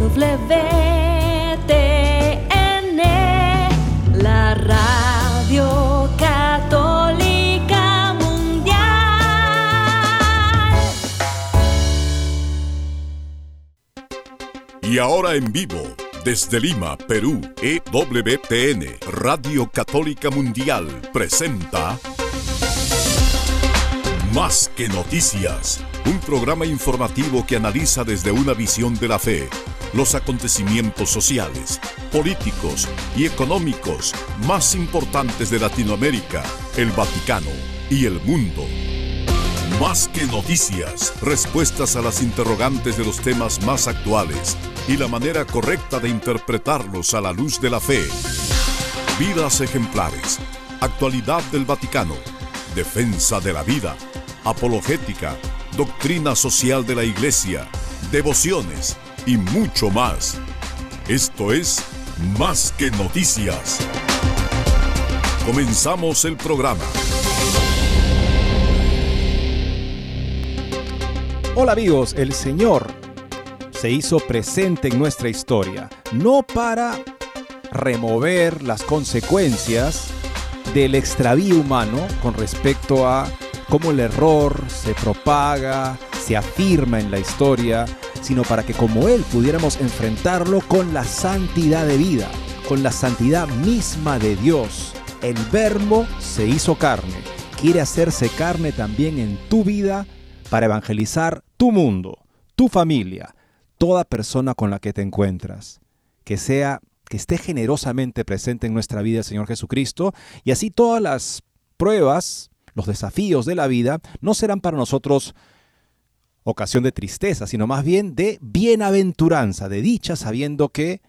WTN, la radio católica mundial. Y ahora en vivo, desde Lima, Perú, EWTN, Radio Católica Mundial, presenta Más que Noticias, un programa informativo que analiza desde una visión de la fe los acontecimientos sociales, políticos y económicos más importantes de Latinoamérica, el Vaticano y el mundo. Más que noticias, respuestas a las interrogantes de los temas más actuales y la manera correcta de interpretarlos a la luz de la fe. Vidas ejemplares, actualidad del Vaticano, defensa de la vida, apologética, doctrina social de la Iglesia, devociones y mucho más. Esto es Más que Noticias. Comenzamos el programa. Hola amigos, el Señor se hizo presente en nuestra historia, no para remover las consecuencias del extravío humano con respecto a cómo el error se propaga, se afirma en la historia, sino para que como Él pudiéramos enfrentarlo con la santidad de vida, con la santidad misma de Dios. El verbo se hizo carne, quiere hacerse carne también en tu vida para evangelizar tu mundo, tu familia, toda persona con la que te encuentras. Que sea que esté generosamente presente en nuestra vida el Señor Jesucristo y así todas las pruebas, los desafíos de la vida no serán para nosotros ocasión de tristeza, sino más bien de bienaventuranza, de dicha, sabiendo que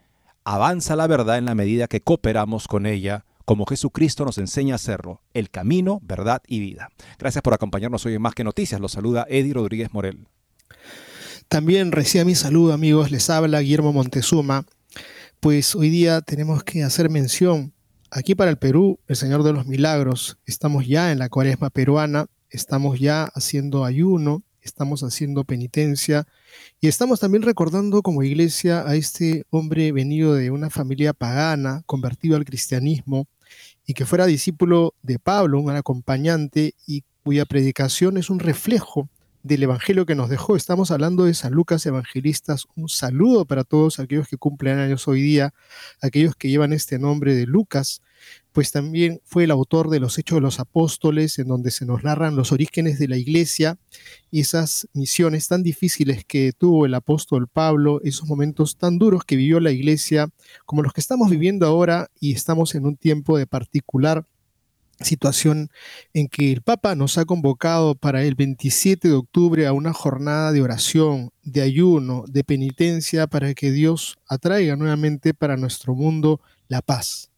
avanza la verdad en la medida que cooperamos con ella, como Jesucristo nos enseña a hacerlo, el camino, verdad y vida. Gracias por acompañarnos hoy en Más que Noticias. Los saluda Eddie Rodríguez Morel. También reciba mi saludo amigos, les habla Guillermo Montezuma. Pues hoy día tenemos que hacer mención, aquí para el Perú, el Señor de los Milagros, estamos ya en la cuaresma peruana, estamos ya haciendo ayuno, estamos haciendo penitencia y estamos también recordando como iglesia a este hombre venido de una familia pagana, convertido al cristianismo y que fuera discípulo de Pablo, un acompañante y cuya predicación es un reflejo del Evangelio que nos dejó. Estamos hablando de San Lucas Evangelistas. Un saludo para todos aquellos que cumplen años hoy día, aquellos que llevan este nombre de Lucas, pues también fue el autor de los Hechos de los Apóstoles, en donde se nos narran los orígenes de la iglesia y esas misiones tan difíciles que tuvo el apóstol Pablo, esos momentos tan duros que vivió la iglesia, como los que estamos viviendo ahora y estamos en un tiempo de particular situación en que el Papa nos ha convocado para el 27 de octubre a una jornada de oración, de ayuno, de penitencia, para que Dios atraiga nuevamente para nuestro mundo la paz.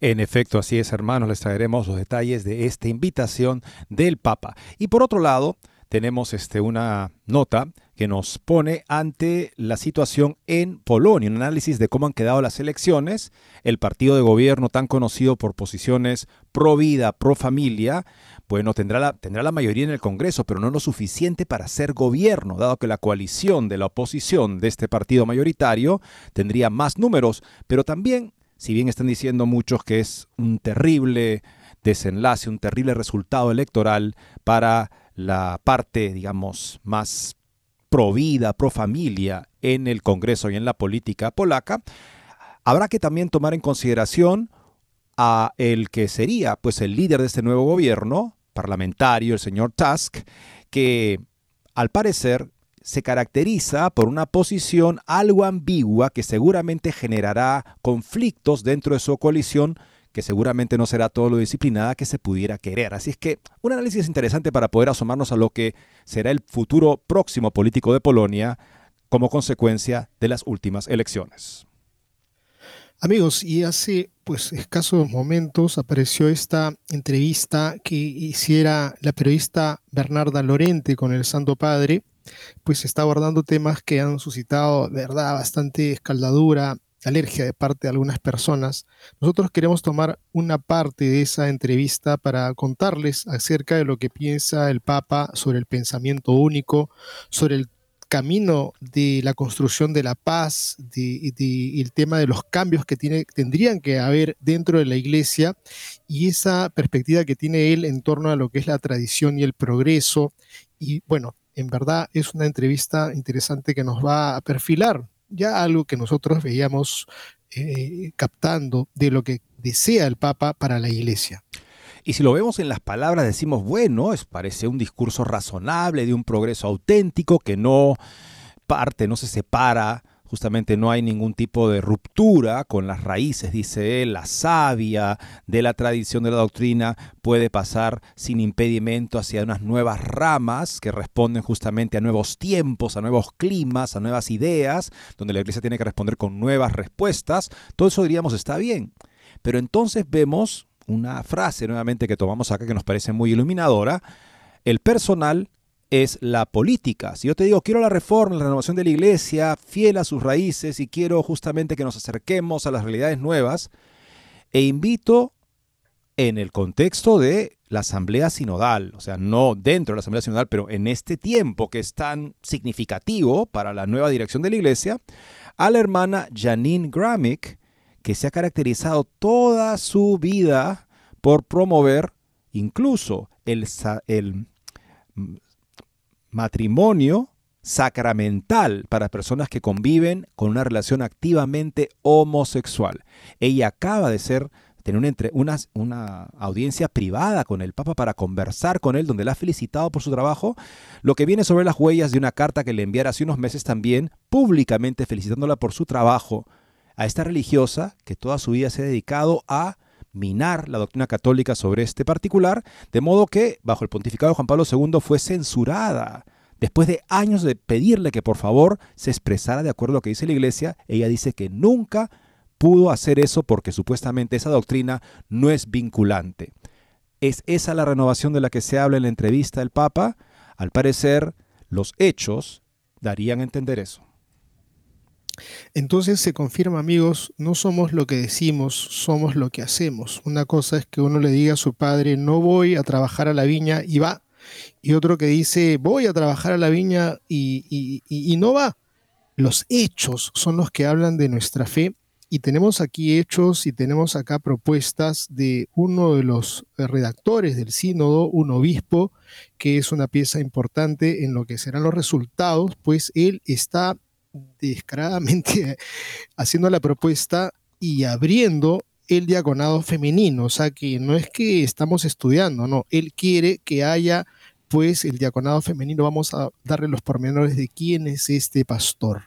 En efecto, así es, hermanos, les traeremos los detalles de esta invitación del Papa. Y por otro lado, tenemos este, una nota que nos pone ante la situación en Polonia, un análisis de cómo han quedado las elecciones, el partido de gobierno tan conocido por posiciones pro vida, pro familia, bueno, tendrá la, tendrá la mayoría en el Congreso, pero no lo suficiente para ser gobierno, dado que la coalición de la oposición de este partido mayoritario tendría más números, pero también, si bien están diciendo muchos que es un terrible desenlace, un terrible resultado electoral para la parte, digamos, más pro vida, pro familia en el Congreso y en la política polaca, habrá que también tomar en consideración a el que sería pues el líder de este nuevo gobierno parlamentario, el señor Tusk, que al parecer se caracteriza por una posición algo ambigua que seguramente generará conflictos dentro de su coalición que seguramente no será todo lo disciplinada que se pudiera querer. Así es que un análisis interesante para poder asomarnos a lo que será el futuro próximo político de Polonia como consecuencia de las últimas elecciones. Amigos, y hace pues escasos momentos apareció esta entrevista que hiciera la periodista Bernarda Lorente con el Santo Padre, pues está abordando temas que han suscitado, verdad, bastante escaldadura alergia de parte de algunas personas, nosotros queremos tomar una parte de esa entrevista para contarles acerca de lo que piensa el Papa sobre el pensamiento único, sobre el camino de la construcción de la paz, de, el tema de los cambios que tiene, tendrían que haber dentro de la iglesia y esa perspectiva que tiene él en torno a lo que es la tradición y el progreso. Y bueno, en verdad es una entrevista interesante que nos va a perfilar ya algo que nosotros veíamos eh, captando de lo que desea el Papa para la iglesia. Y si lo vemos en las palabras, decimos, bueno, es, parece un discurso razonable de un progreso auténtico que no parte, no se separa justamente no hay ningún tipo de ruptura con las raíces, dice él, la savia de la tradición de la doctrina puede pasar sin impedimento hacia unas nuevas ramas que responden justamente a nuevos tiempos, a nuevos climas, a nuevas ideas, donde la iglesia tiene que responder con nuevas respuestas. Todo eso diríamos está bien. Pero entonces vemos una frase nuevamente que tomamos acá que nos parece muy iluminadora. El personal es la política. Si yo te digo, quiero la reforma, la renovación de la iglesia, fiel a sus raíces y quiero justamente que nos acerquemos a las realidades nuevas, e invito en el contexto de la asamblea sinodal, o sea, no dentro de la asamblea sinodal, pero en este tiempo que es tan significativo para la nueva dirección de la iglesia, a la hermana Janine Gramick, que se ha caracterizado toda su vida por promover incluso el, el matrimonio sacramental para personas que conviven con una relación activamente homosexual. Ella acaba de ser tener una, una, una, audiencia privada con el Papa para conversar con él, donde la ha felicitado por su trabajo, lo que viene sobre las huellas de una carta que le enviara hace unos meses también, públicamente felicitándola por su trabajo a esta religiosa que toda su vida se ha dedicado a minar la doctrina católica sobre este particular, de modo que, bajo el pontificado de Juan Pablo II, fue censurada. Después de años de pedirle que por favor se expresara de acuerdo a lo que dice la Iglesia, ella dice que nunca pudo hacer eso porque supuestamente esa doctrina no es vinculante. ¿Es esa la renovación de la que se habla en la entrevista del Papa? Al parecer, los hechos darían a entender eso. Entonces se confirma, amigos, no somos lo que decimos, somos lo que hacemos. Una cosa es que uno le diga a su padre, no voy a trabajar a la viña y va. Y otro que dice, voy a trabajar a la viña y, no va. Los hechos son los que hablan de nuestra fe y tenemos aquí hechos y tenemos acá propuestas de uno de los redactores del sínodo, un obispo, que es una pieza importante en lo que serán los resultados, pues él está descaradamente haciendo la propuesta y abriendo el diaconado femenino. O sea que no es que estamos estudiando, no, él quiere que haya pues el diaconado femenino. Vamos a darle los pormenores de quién es este pastor.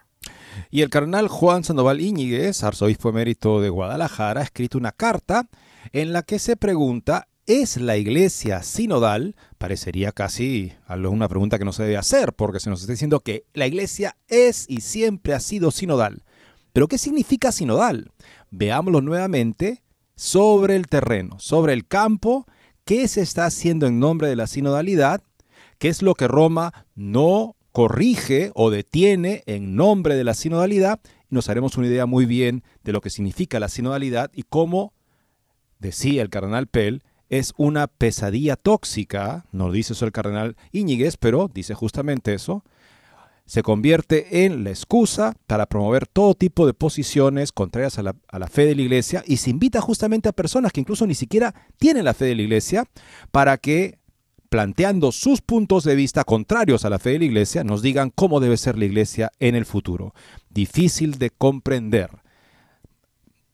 Y el cardenal Juan Sandoval Íñiguez, arzobispo emérito de Guadalajara, ha escrito una carta en la que se pregunta ¿Es la iglesia sinodal? Parecería casi una pregunta que no se debe hacer, porque se nos está diciendo que la iglesia es y siempre ha sido sinodal. Pero ¿qué significa sinodal? Veámoslo nuevamente sobre el terreno, sobre el campo, qué se está haciendo en nombre de la sinodalidad, qué es lo que Roma no corrige o detiene en nombre de la sinodalidad, y nos haremos una idea muy bien de lo que significa la sinodalidad y cómo, decía el cardenal Pell, es una pesadilla tóxica, no dice eso el cardenal Íñiguez, pero dice justamente eso, se convierte en la excusa para promover todo tipo de posiciones contrarias a la, a la, fe de la iglesia y se invita justamente a personas que incluso ni siquiera tienen la fe de la iglesia para que, planteando sus puntos de vista contrarios a la fe de la iglesia, nos digan cómo debe ser la iglesia en el futuro. Difícil de comprender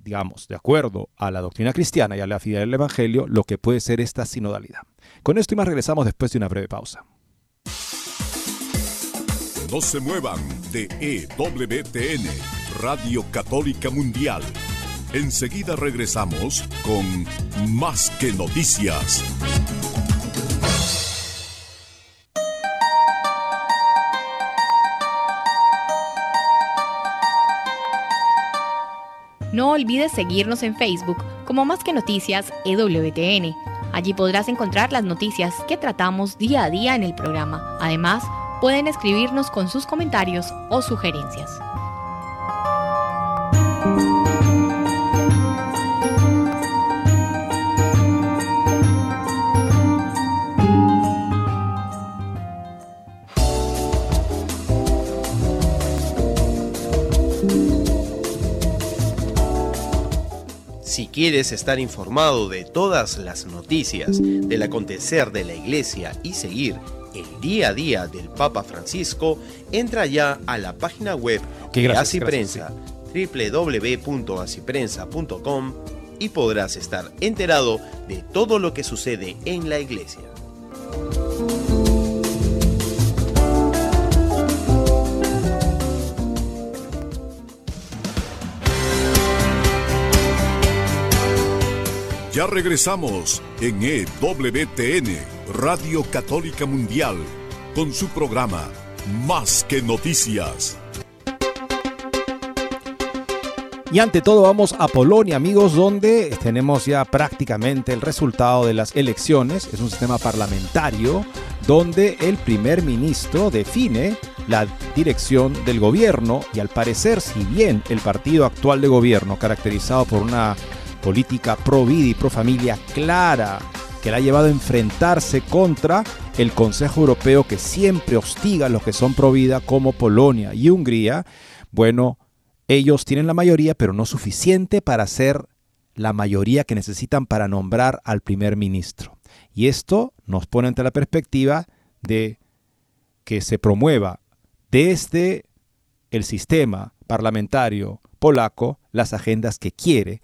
digamos, de acuerdo a la doctrina cristiana y a la fidelidad del Evangelio, lo que puede ser esta sinodalidad. Con esto y más regresamos después de una breve pausa. No se muevan de EWTN, Radio Católica Mundial. Enseguida regresamos con Más que Noticias. No olvides seguirnos en Facebook como Más que Noticias EWTN. Allí podrás encontrar las noticias que tratamos día a día en el programa. Además, pueden escribirnos con sus comentarios o sugerencias. Si quieres estar informado de todas las noticias del acontecer de la iglesia y seguir el día a día del Papa Francisco, entra ya a la página web de Asiprensa, www.asiprensa.com y podrás estar enterado de todo lo que sucede en la iglesia. Ya regresamos en EWTN, Radio Católica Mundial, con su programa Más que Noticias. Y ante todo vamos a Polonia, amigos, donde tenemos ya prácticamente el resultado de las elecciones. Es un sistema parlamentario donde el primer ministro define la dirección del gobierno y al parecer, si bien el partido actual de gobierno, caracterizado por una política pro vida y pro familia clara, que la ha llevado a enfrentarse contra el Consejo Europeo que siempre hostiga a los que son pro vida como Polonia y Hungría, bueno, ellos tienen la mayoría, pero no suficiente para ser la mayoría que necesitan para nombrar al primer ministro. Y esto nos pone ante la perspectiva de que se promueva desde el sistema parlamentario polaco las agendas que quiere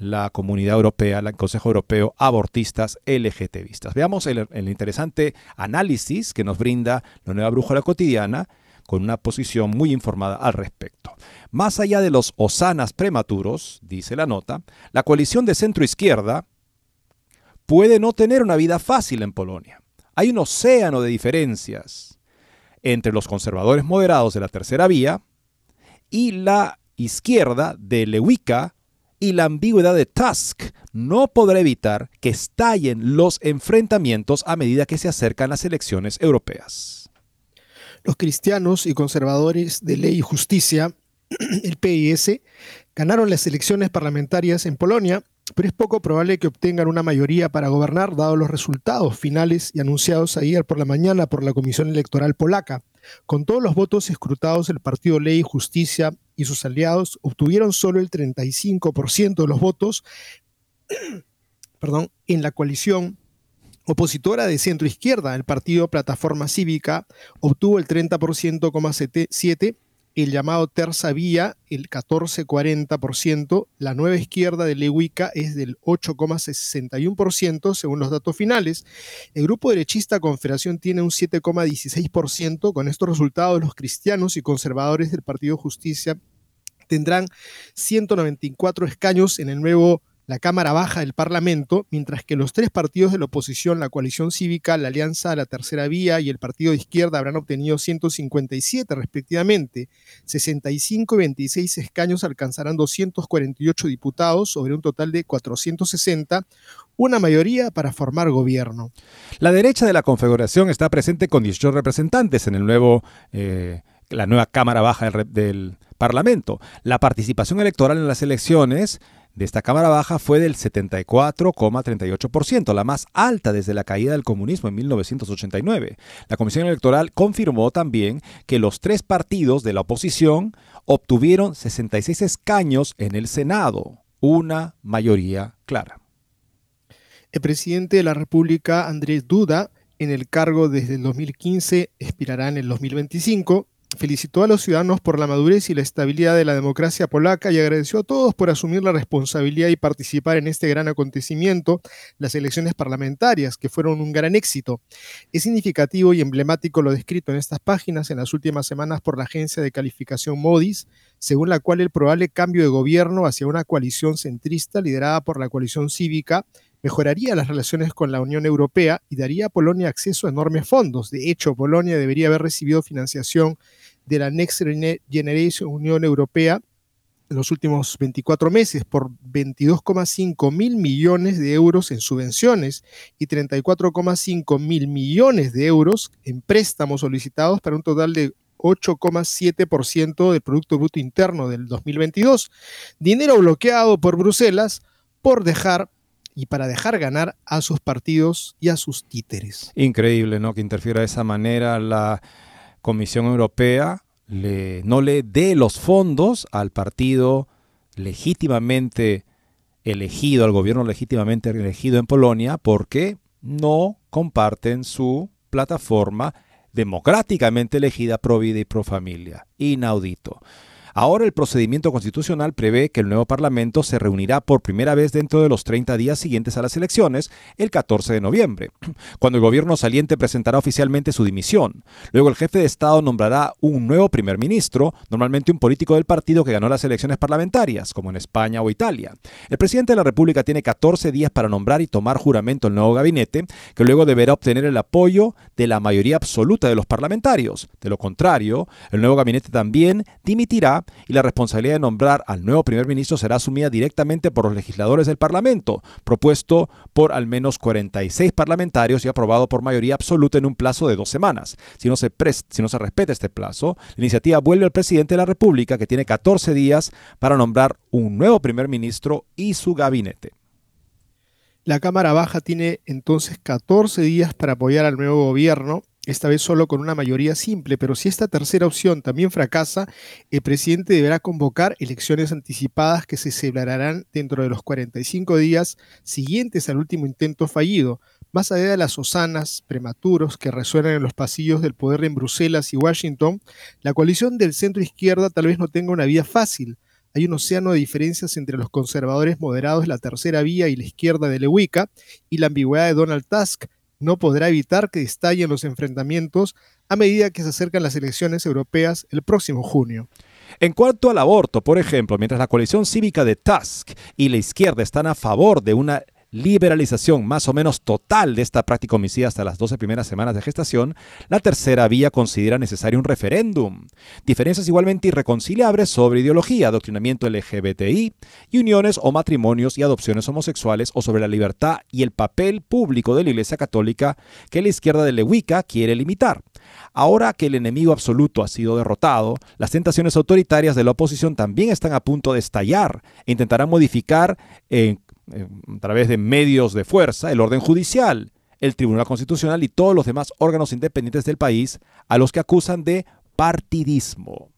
la comunidad europea, el Consejo Europeo, abortistas, LGTBistas. Veamos el, interesante análisis que nos brinda la nueva brújula cotidiana con una posición muy informada al respecto. Más allá de los osanas prematuros, dice la nota, la coalición de centro izquierda puede no tener una vida fácil en Polonia. Hay un océano de diferencias entre los conservadores moderados de la tercera vía y la izquierda de Lewica y la ambigüedad de Tusk no podrá evitar que estallen los enfrentamientos a medida que se acercan las elecciones europeas los cristianos y conservadores de ley y justicia, el PIS, ganaron las elecciones parlamentarias en Polonia, pero es poco probable que obtengan una mayoría para gobernar, dado los resultados finales y anunciados ayer por la mañana por la Comisión Electoral Polaca. Con todos los votos escrutados, el Partido Ley y Justicia y sus aliados obtuvieron solo el 35% de los votos perdón, en la coalición opositora de centro izquierda, el partido Plataforma Cívica, obtuvo el 30,7%, el llamado Terza Vía el 14,40%, la nueva izquierda de Lewica es del 8,61% según los datos finales. El grupo derechista Confederación tiene un 7,16%. Con estos resultados, los cristianos y conservadores del Partido Justicia tendrán 194 escaños en el nuevo la Cámara Baja del Parlamento, mientras que los tres partidos de la oposición, la coalición cívica, la Alianza La Tercera Vía y el Partido de Izquierda habrán obtenido 157 respectivamente. 65 y 26 escaños alcanzarán 248 diputados sobre un total de 460, una mayoría para formar gobierno. La derecha de la Confederación está presente con 18 representantes en el nuevo, eh, la nueva Cámara Baja del, del Parlamento. La participación electoral en las elecciones de esta Cámara Baja fue del 74,38%, la más alta desde la caída del comunismo en 1989. La Comisión Electoral confirmó también que los tres partidos de la oposición obtuvieron 66 escaños en el Senado, una mayoría clara. El presidente de la República, Andrés Duda, en el cargo desde el 2015, expirará en el 2025 felicitó a los ciudadanos por la madurez y la estabilidad de la democracia polaca y agradeció a todos por asumir la responsabilidad y participar en este gran acontecimiento, las elecciones parlamentarias, que fueron un gran éxito. Es significativo y emblemático lo descrito en estas páginas en las últimas semanas por la agencia de calificación Modis, según la cual el probable cambio de gobierno hacia una coalición centrista liderada por la coalición cívica mejoraría las relaciones con la Unión Europea y daría a Polonia acceso a enormes fondos. De hecho, Polonia debería haber recibido financiación de la Next Generation Unión Europea en los últimos 24 meses por 22,5 mil millones de euros en subvenciones y 34,5 mil millones de euros en préstamos solicitados para un total de 8,7% del Producto Bruto Interno del 2022. Dinero bloqueado por Bruselas por dejar y para dejar ganar a sus partidos y a sus títeres. Increíble, ¿no? Que interfiera de esa manera la Comisión Europea, le, no le dé los fondos al partido legítimamente elegido, al gobierno legítimamente elegido en Polonia, porque no comparten su plataforma democráticamente elegida pro vida y pro familia. Inaudito. Ahora el procedimiento constitucional prevé que el nuevo Parlamento se reunirá por primera vez dentro de los 30 días siguientes a las elecciones, el 14 de noviembre, cuando el gobierno saliente presentará oficialmente su dimisión. Luego el jefe de Estado nombrará un nuevo primer ministro, normalmente un político del partido que ganó las elecciones parlamentarias, como en España o Italia. El presidente de la República tiene 14 días para nombrar y tomar juramento el nuevo gabinete, que luego deberá obtener el apoyo de la mayoría absoluta de los parlamentarios. De lo contrario, el nuevo gabinete también dimitirá y la responsabilidad de nombrar al nuevo primer ministro será asumida directamente por los legisladores del Parlamento, propuesto por al menos 46 parlamentarios y aprobado por mayoría absoluta en un plazo de dos semanas. Si no se, si no se respeta este plazo, la iniciativa vuelve al presidente de la República, que tiene 14 días para nombrar un nuevo primer ministro y su gabinete. La Cámara Baja tiene entonces 14 días para apoyar al nuevo gobierno esta vez solo con una mayoría simple, pero si esta tercera opción también fracasa, el presidente deberá convocar elecciones anticipadas que se celebrarán dentro de los 45 días siguientes al último intento fallido, más allá de las osanas prematuros que resuenan en los pasillos del poder en Bruselas y Washington, la coalición del centro izquierda tal vez no tenga una vida fácil. Hay un océano de diferencias entre los conservadores moderados de la tercera vía y la izquierda de Lewica y la ambigüedad de Donald Tusk, no podrá evitar que estallen los enfrentamientos a medida que se acercan las elecciones europeas el próximo junio. En cuanto al aborto, por ejemplo, mientras la coalición cívica de Tusk y la izquierda están a favor de una liberalización más o menos total de esta práctica homicida hasta las 12 primeras semanas de gestación, la tercera vía considera necesario un referéndum. Diferencias igualmente irreconciliables sobre ideología, adoctrinamiento LGBTI uniones o matrimonios y adopciones homosexuales o sobre la libertad y el papel público de la Iglesia Católica que la izquierda de Lewica quiere limitar. Ahora que el enemigo absoluto ha sido derrotado, las tentaciones autoritarias de la oposición también están a punto de estallar e intentarán modificar en eh, a través de medios de fuerza, el orden judicial, el Tribunal Constitucional y todos los demás órganos independientes del país a los que acusan de partidismo.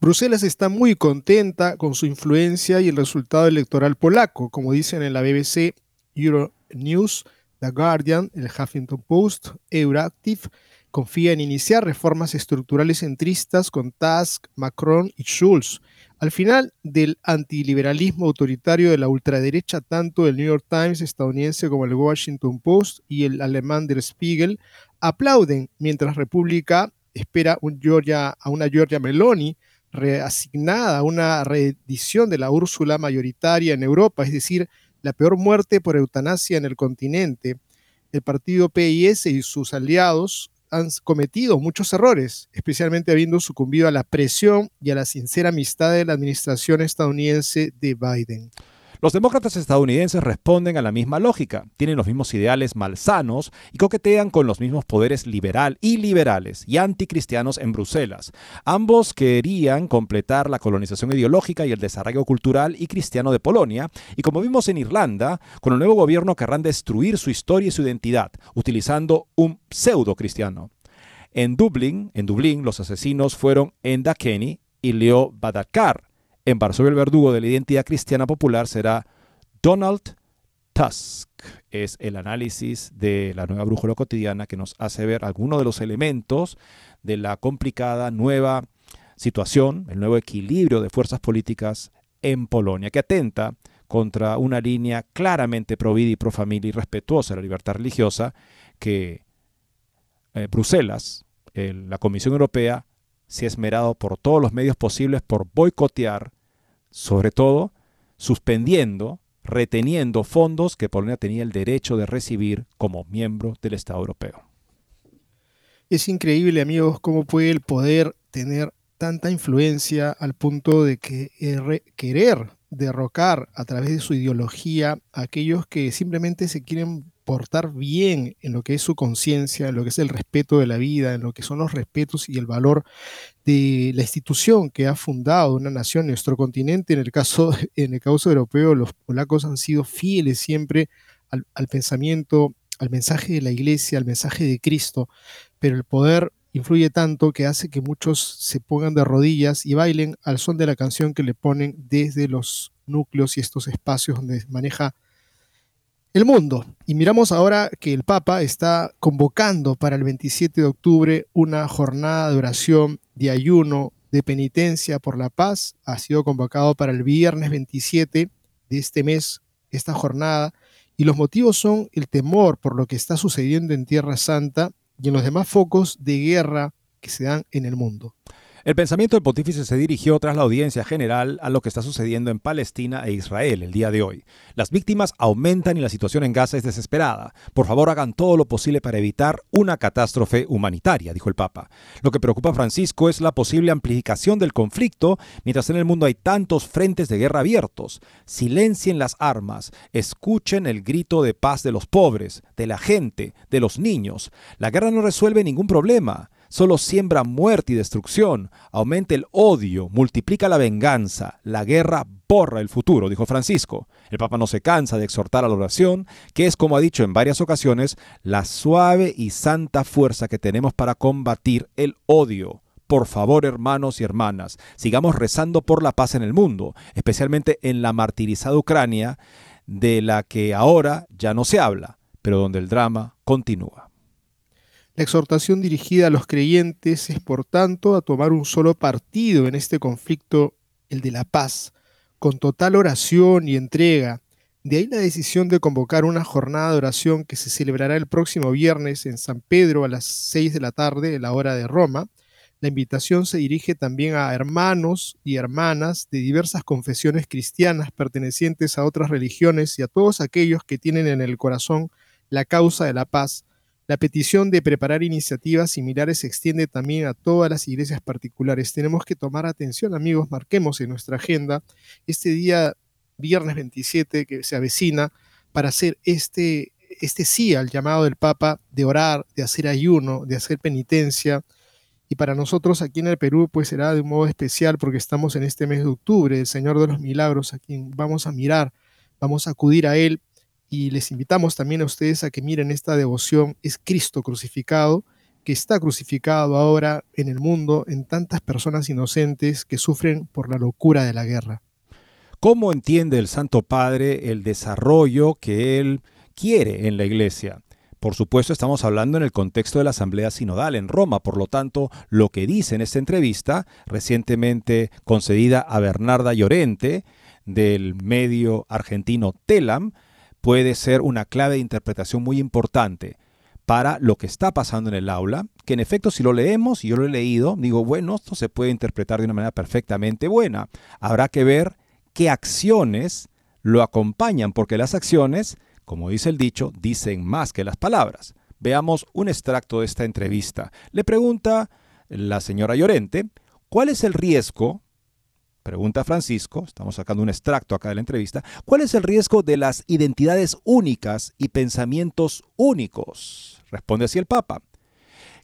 Bruselas está muy contenta con su influencia y el resultado electoral polaco, como dicen en la BBC, Euronews, The Guardian, el Huffington Post, Euractiv, confía en iniciar reformas estructurales centristas con Tusk, Macron y Schulz, al final del antiliberalismo autoritario de la ultraderecha, tanto el New York Times estadounidense como el Washington Post y el alemán Der Spiegel aplauden, mientras República espera un Georgia, a una Georgia Meloni reasignada a una reedición de la Úrsula mayoritaria en Europa, es decir, la peor muerte por eutanasia en el continente. El partido PIS y sus aliados han cometido muchos errores, especialmente habiendo sucumbido a la presión y a la sincera amistad de la administración estadounidense de Biden. Los demócratas estadounidenses responden a la misma lógica, tienen los mismos ideales malsanos y coquetean con los mismos poderes liberal y liberales y anticristianos en Bruselas. Ambos querían completar la colonización ideológica y el desarrollo cultural y cristiano de Polonia, y como vimos en Irlanda, con el nuevo gobierno querrán destruir su historia y su identidad, utilizando un pseudo cristiano. En Dublín, en Dublín, los asesinos fueron Enda Kenny y Leo Badakar, en Varsovia el verdugo de la identidad cristiana popular será Donald Tusk. Es el análisis de la nueva brújula cotidiana que nos hace ver algunos de los elementos de la complicada nueva situación, el nuevo equilibrio de fuerzas políticas en Polonia, que atenta contra una línea claramente pro vida y pro familia y respetuosa de la libertad religiosa que eh, Bruselas, la Comisión Europea, se ha esmerado por todos los medios posibles por boicotear, sobre todo suspendiendo, reteniendo fondos que Polonia tenía el derecho de recibir como miembro del Estado europeo. Es increíble, amigos, cómo puede el poder tener tanta influencia al punto de que querer derrocar a través de su ideología a aquellos que simplemente se quieren portar bien en lo que es su conciencia, en lo que es el respeto de la vida, en lo que son los respetos y el valor de la institución que ha fundado una nación, nuestro continente. En el caso, en el caso europeo, los polacos han sido fieles siempre al, al pensamiento, al mensaje de la iglesia, al mensaje de Cristo, pero el poder influye tanto que hace que muchos se pongan de rodillas y bailen al son de la canción que le ponen desde los núcleos y estos espacios donde maneja el mundo. Y miramos ahora que el Papa está convocando para el 27 de octubre una jornada de oración, de ayuno, de penitencia por la paz. Ha sido convocado para el viernes 27 de este mes, esta jornada. Y los motivos son el temor por lo que está sucediendo en Tierra Santa y en los demás focos de guerra que se dan en el mundo. El pensamiento del pontífice se dirigió tras la audiencia general a lo que está sucediendo en Palestina e Israel el día de hoy. Las víctimas aumentan y la situación en Gaza es desesperada. Por favor, hagan todo lo posible para evitar una catástrofe humanitaria, dijo el Papa. Lo que preocupa a Francisco es la posible amplificación del conflicto mientras en el mundo hay tantos frentes de guerra abiertos. Silencien las armas, escuchen el grito de paz de los pobres, de la gente, de los niños. La guerra no resuelve ningún problema solo siembra muerte y destrucción, aumenta el odio, multiplica la venganza, la guerra borra el futuro, dijo Francisco. El Papa no se cansa de exhortar a la oración, que es, como ha dicho en varias ocasiones, la suave y santa fuerza que tenemos para combatir el odio. Por favor, hermanos y hermanas, sigamos rezando por la paz en el mundo, especialmente en la martirizada Ucrania, de la que ahora ya no se habla, pero donde el drama continúa. La exhortación dirigida a los creyentes es, por tanto, a tomar un solo partido en este conflicto, el de la paz, con total oración y entrega. De ahí la decisión de convocar una jornada de oración que se celebrará el próximo viernes en San Pedro a las 6 de la tarde, la hora de Roma. La invitación se dirige también a hermanos y hermanas de diversas confesiones cristianas pertenecientes a otras religiones y a todos aquellos que tienen en el corazón la causa de la paz la petición de preparar iniciativas similares se extiende también a todas las iglesias particulares. Tenemos que tomar atención, amigos, marquemos en nuestra agenda este día, viernes 27, que se avecina, para hacer este, este sí al llamado del Papa de orar, de hacer ayuno, de hacer penitencia. Y para nosotros aquí en el Perú, pues será de un modo especial porque estamos en este mes de octubre, el Señor de los Milagros, a quien vamos a mirar, vamos a acudir a Él y les invitamos también a ustedes a que miren esta devoción, es Cristo crucificado, que está crucificado ahora en el mundo en tantas personas inocentes que sufren por la locura de la guerra. ¿Cómo entiende el Santo Padre el desarrollo que él quiere en la Iglesia? Por supuesto, estamos hablando en el contexto de la Asamblea Sinodal en Roma, por lo tanto, lo que dice en esta entrevista, recientemente concedida a Bernarda Llorente, del medio argentino Telam, puede ser una clave de interpretación muy importante para lo que está pasando en el aula, que en efecto si lo leemos, y yo lo he leído, digo, bueno, esto se puede interpretar de una manera perfectamente buena. Habrá que ver qué acciones lo acompañan, porque las acciones, como dice el dicho, dicen más que las palabras. Veamos un extracto de esta entrevista. Le pregunta la señora Llorente, ¿cuál es el riesgo Pregunta Francisco, estamos sacando un extracto acá de la entrevista, ¿cuál es el riesgo de las identidades únicas y pensamientos únicos? Responde así el Papa,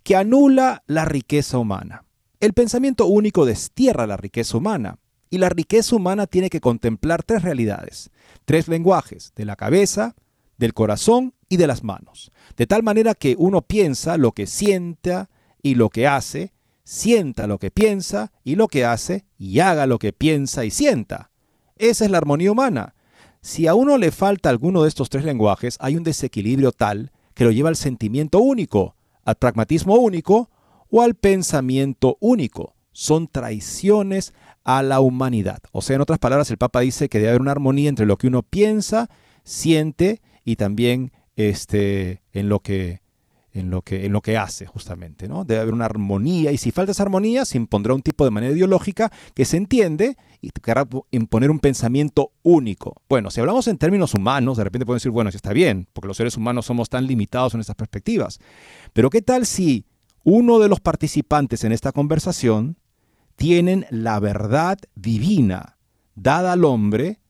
que anula la riqueza humana. El pensamiento único destierra la riqueza humana y la riqueza humana tiene que contemplar tres realidades, tres lenguajes, de la cabeza, del corazón y de las manos. De tal manera que uno piensa lo que sienta y lo que hace, sienta lo que piensa y lo que hace, y haga lo que piensa y sienta. Esa es la armonía humana. Si a uno le falta alguno de estos tres lenguajes, hay un desequilibrio tal que lo lleva al sentimiento único, al pragmatismo único o al pensamiento único. Son traiciones a la humanidad. O sea, en otras palabras, el Papa dice que debe haber una armonía entre lo que uno piensa, siente y también este, en lo que en lo que, en lo que hace justamente, ¿no? Debe haber una armonía y si falta esa armonía se impondrá un tipo de manera ideológica que se entiende y querrá imponer un pensamiento único. Bueno, si hablamos en términos humanos, de repente pueden decir, bueno, si está bien, porque los seres humanos somos tan limitados en estas perspectivas. Pero ¿qué tal si uno de los participantes en esta conversación tienen la verdad divina dada al hombre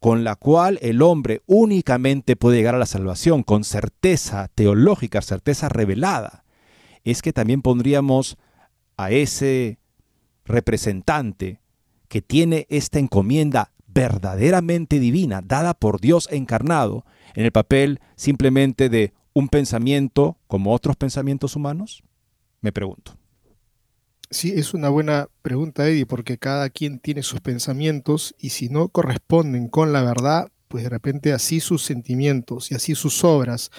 con la cual el hombre únicamente puede llegar a la salvación, con certeza teológica, certeza revelada, es que también pondríamos a ese representante que tiene esta encomienda verdaderamente divina, dada por Dios encarnado, en el papel simplemente de un pensamiento como otros pensamientos humanos? Me pregunto. Sí, es una buena pregunta, Eddie, porque cada quien tiene sus pensamientos y si no corresponden con la verdad, pues de repente así sus sentimientos y así sus obras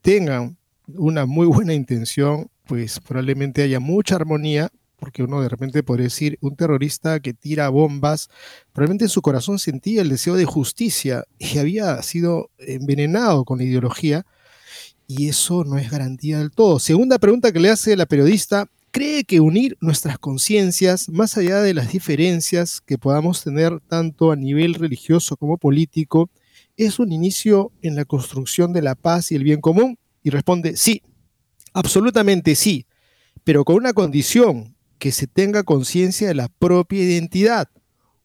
tengan una muy buena intención, pues probablemente haya mucha armonía, porque uno de repente podría decir, un terrorista que tira bombas, probablemente en su corazón sentía el deseo de justicia y había sido envenenado con la ideología, y eso no es garantía del todo. Segunda pregunta que le hace la periodista, ¿cree que unir nuestras conciencias, más allá de las diferencias que podamos tener tanto a nivel religioso como político, es un inicio en la construcción de la paz y el bien común? Y responde, sí, absolutamente sí, pero con una condición, que se tenga conciencia de la propia identidad.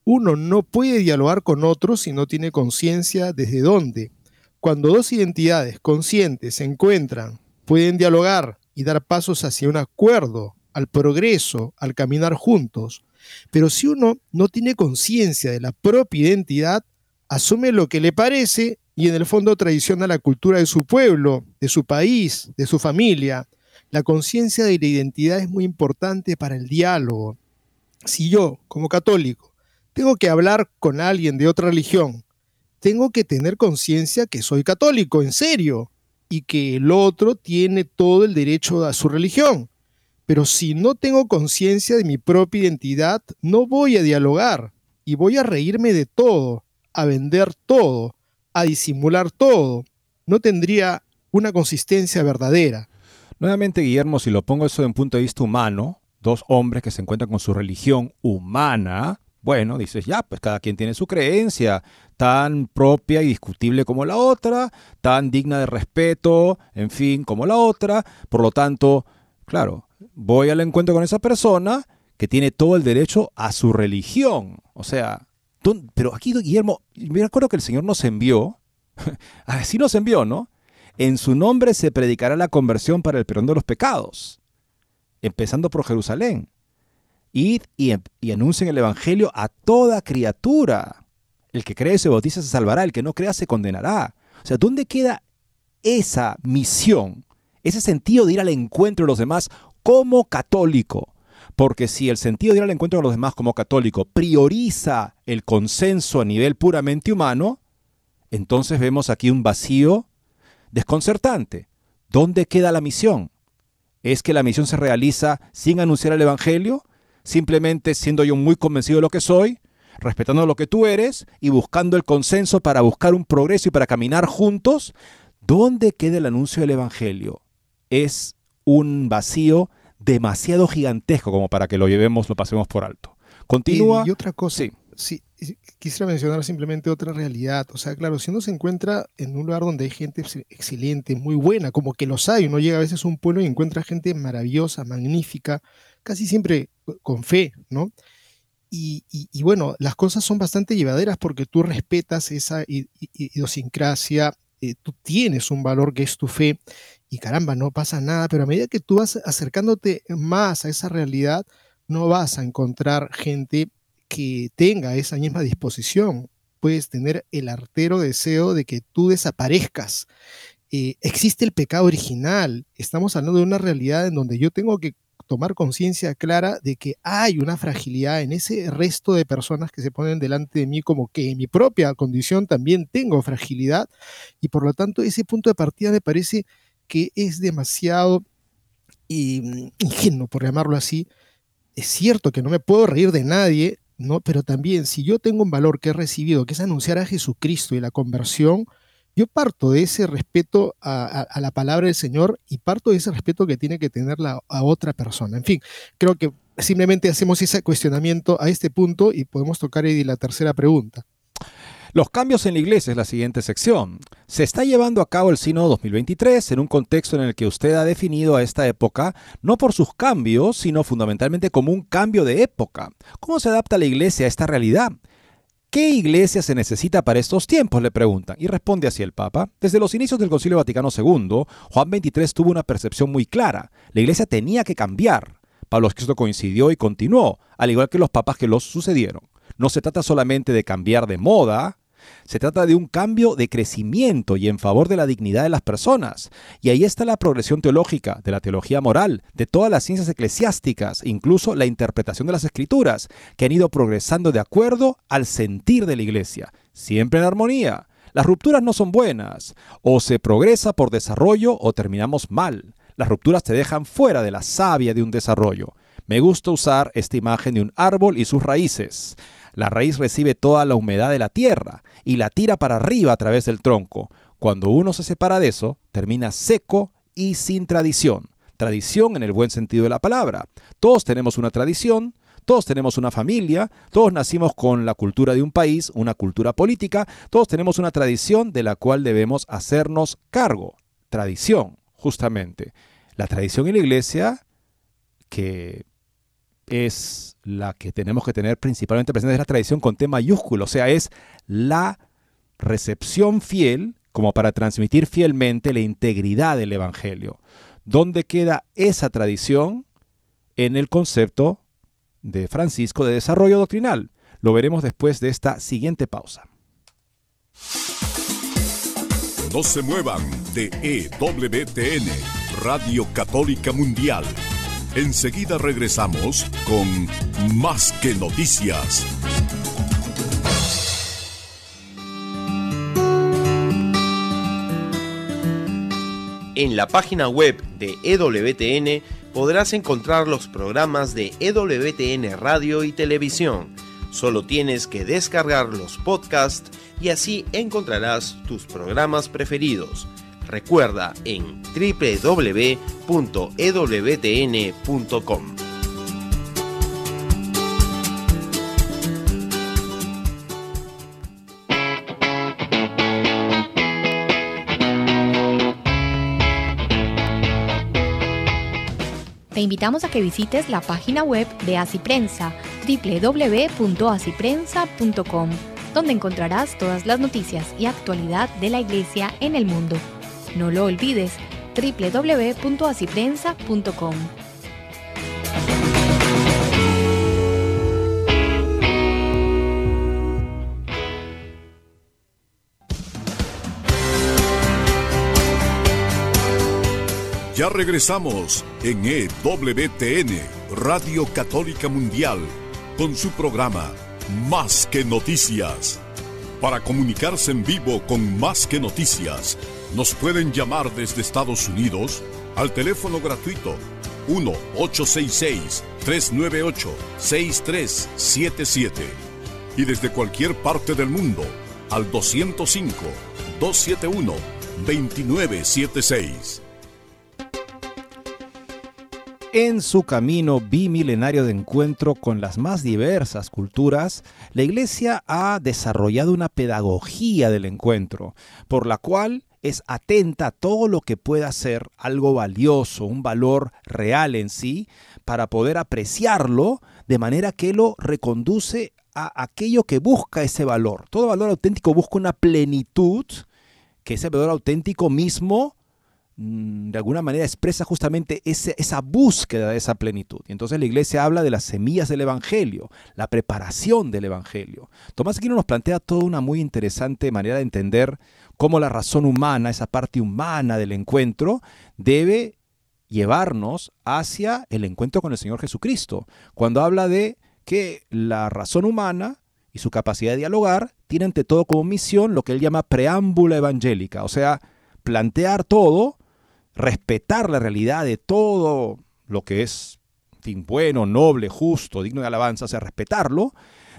Uno no puede dialogar con otro si no tiene conciencia desde dónde. Cuando dos identidades conscientes se encuentran, pueden dialogar y dar pasos hacia un acuerdo, al progreso, al caminar juntos. Pero si uno no tiene conciencia de la propia identidad, asume lo que le parece y en el fondo traiciona la cultura de su pueblo, de su país, de su familia. La conciencia de la identidad es muy importante para el diálogo. Si yo, como católico, tengo que hablar con alguien de otra religión, tengo que tener conciencia que soy católico, en serio, y que el otro tiene todo el derecho a su religión. Pero si no tengo conciencia de mi propia identidad, no voy a dialogar y voy a reírme de todo, a vender todo, a disimular todo, no tendría una consistencia verdadera. Nuevamente, Guillermo, si lo pongo eso en un punto de vista humano, dos hombres que se encuentran con su religión humana, bueno, dices, ya, pues cada quien tiene su creencia, tan propia y discutible como la otra, tan digna de respeto, en fin, como la otra. Por lo tanto, claro, voy al encuentro con esa persona que tiene todo el derecho a su religión. O sea, pero aquí, Guillermo, me acuerdo que el Señor nos envió, así nos envió, ¿no? En su nombre se predicará la conversión para el perdón de los pecados, empezando por Jerusalén. Id y, y anuncien el Evangelio a toda criatura. El que cree se bautiza se salvará, el que no crea se condenará. O sea, ¿dónde queda esa misión, ese sentido de ir al encuentro de los demás como católico? Porque si el sentido de ir al encuentro de los demás como católico prioriza el consenso a nivel puramente humano, entonces vemos aquí un vacío desconcertante. ¿Dónde queda la misión? ¿Es que la misión se realiza sin anunciar el Evangelio? Simplemente siendo yo muy convencido de lo que soy, respetando lo que tú eres y buscando el consenso para buscar un progreso y para caminar juntos. ¿Dónde queda el anuncio del Evangelio? Es un vacío demasiado gigantesco como para que lo llevemos, lo pasemos por alto. Continúa. Y, otra cosa, sí. quisiera mencionar simplemente otra realidad. O sea, claro, si uno se encuentra en un lugar donde hay gente excelente, muy buena, como que los hay, uno llega a veces a un pueblo y encuentra gente maravillosa, magnífica, casi siempre con fe, ¿no? Y, bueno, las cosas son bastante llevaderas porque tú respetas esa idiosincrasia, eh, tú tienes un valor que es tu fe y caramba, no pasa nada, pero a medida que tú vas acercándote más a esa realidad, no vas a encontrar gente que tenga esa misma disposición. Puedes tener el artero deseo de que tú desaparezcas. Eh, existe el pecado original. Estamos hablando de una realidad en donde yo tengo que tomar conciencia clara de que hay una fragilidad en ese resto de personas que se ponen delante de mí como que en mi propia condición también tengo fragilidad y por lo tanto ese punto de partida me parece que es demasiado mm, ingenuo, por llamarlo así. Es cierto que no me puedo reír de nadie, ¿no? pero también si yo tengo un valor que he recibido, que es anunciar a Jesucristo y la conversión, yo parto de ese respeto a, la palabra del Señor y parto de ese respeto que tiene que tener la, a otra persona. En fin, creo que simplemente hacemos ese cuestionamiento a este punto y podemos tocar ahí la tercera pregunta. Los cambios en la iglesia es la siguiente sección. Se está llevando a cabo el Sínodo 2023 en un contexto en el que usted ha definido a esta época no por sus cambios, sino fundamentalmente como un cambio de época. ¿Cómo se adapta la iglesia a esta realidad? ¿Qué iglesia se necesita para estos tiempos? Le preguntan. Y responde así el Papa. Desde los inicios del Concilio Vaticano II, Juan XXIII tuvo una percepción muy clara. La iglesia tenía que cambiar. Pablo VI coincidió y continuó, al igual que los papas que los sucedieron. No se trata solamente de cambiar de moda, Se trata de un cambio de crecimiento y en favor de la dignidad de las personas. Y ahí está la progresión teológica, de la teología moral, de todas las ciencias eclesiásticas, incluso la interpretación de las escrituras, que han ido progresando de acuerdo al sentir de la iglesia, siempre en armonía. Las rupturas no son buenas, o se progresa por desarrollo o terminamos mal. Las rupturas te dejan fuera de la savia de un desarrollo. Me gusta usar esta imagen de un árbol y sus raíces. La raíz recibe toda la humedad de la tierra y la tira para arriba a través del tronco. Cuando uno se separa de eso, termina seco y sin tradición. Tradición en el buen sentido de la palabra. Todos tenemos una tradición, todos tenemos una familia, todos nacimos con la cultura de un país, una cultura política, todos tenemos una tradición de la cual debemos hacernos cargo. Tradición, justamente. La tradición en la iglesia que es la que tenemos que tener principalmente presente, es la tradición con T mayúsculo, o sea, es la recepción fiel como para transmitir fielmente la integridad del Evangelio. ¿Dónde queda esa tradición? En el concepto de Francisco de desarrollo doctrinal. Lo veremos después de esta siguiente pausa. No se muevan de EWTN, Radio Católica Mundial Enseguida regresamos con Más que Noticias. En la página web de EWTN podrás encontrar los programas de EWTN Radio y Televisión. Solo tienes que descargar los podcasts y así encontrarás tus programas preferidos Recuerda en www.ewtn.com. Te invitamos a que visites la página web de Asiprensa, www.asiprensa.com, donde encontrarás todas las noticias y actualidad de la Iglesia en el mundo. No lo olvides, www.asiprensa.com. Ya regresamos en EWTN, Radio Católica Mundial, con su programa Más que Noticias. Para comunicarse en vivo con Más que Noticias, nos pueden llamar desde Estados Unidos al teléfono gratuito 1-866-398-6377 y desde cualquier parte del mundo al 205-271-2976. En su camino bimilenario de encuentro con las más diversas culturas, la Iglesia ha desarrollado una pedagogía del encuentro, por la cual es atenta a todo lo que pueda ser algo valioso, un valor real en sí, para poder apreciarlo de manera que lo reconduce a aquello que busca ese valor. Todo valor auténtico busca una plenitud, que ese valor auténtico mismo mm, de alguna manera expresa justamente esa búsqueda de esa plenitud. Y entonces la iglesia habla de las semillas del Evangelio, la preparación del Evangelio. Tomás Aquino nos plantea toda una muy interesante manera de entender cómo la razón humana, esa parte humana del encuentro, debe llevarnos hacia el encuentro con el Señor Jesucristo. Cuando habla de que la razón humana y su capacidad de dialogar tiene ante todo como misión lo que él llama preámbula evangélica, o sea, plantear todo, respetar la realidad de todo lo que es fin, bueno, noble, justo, digno de alabanza, o sea, respetarlo,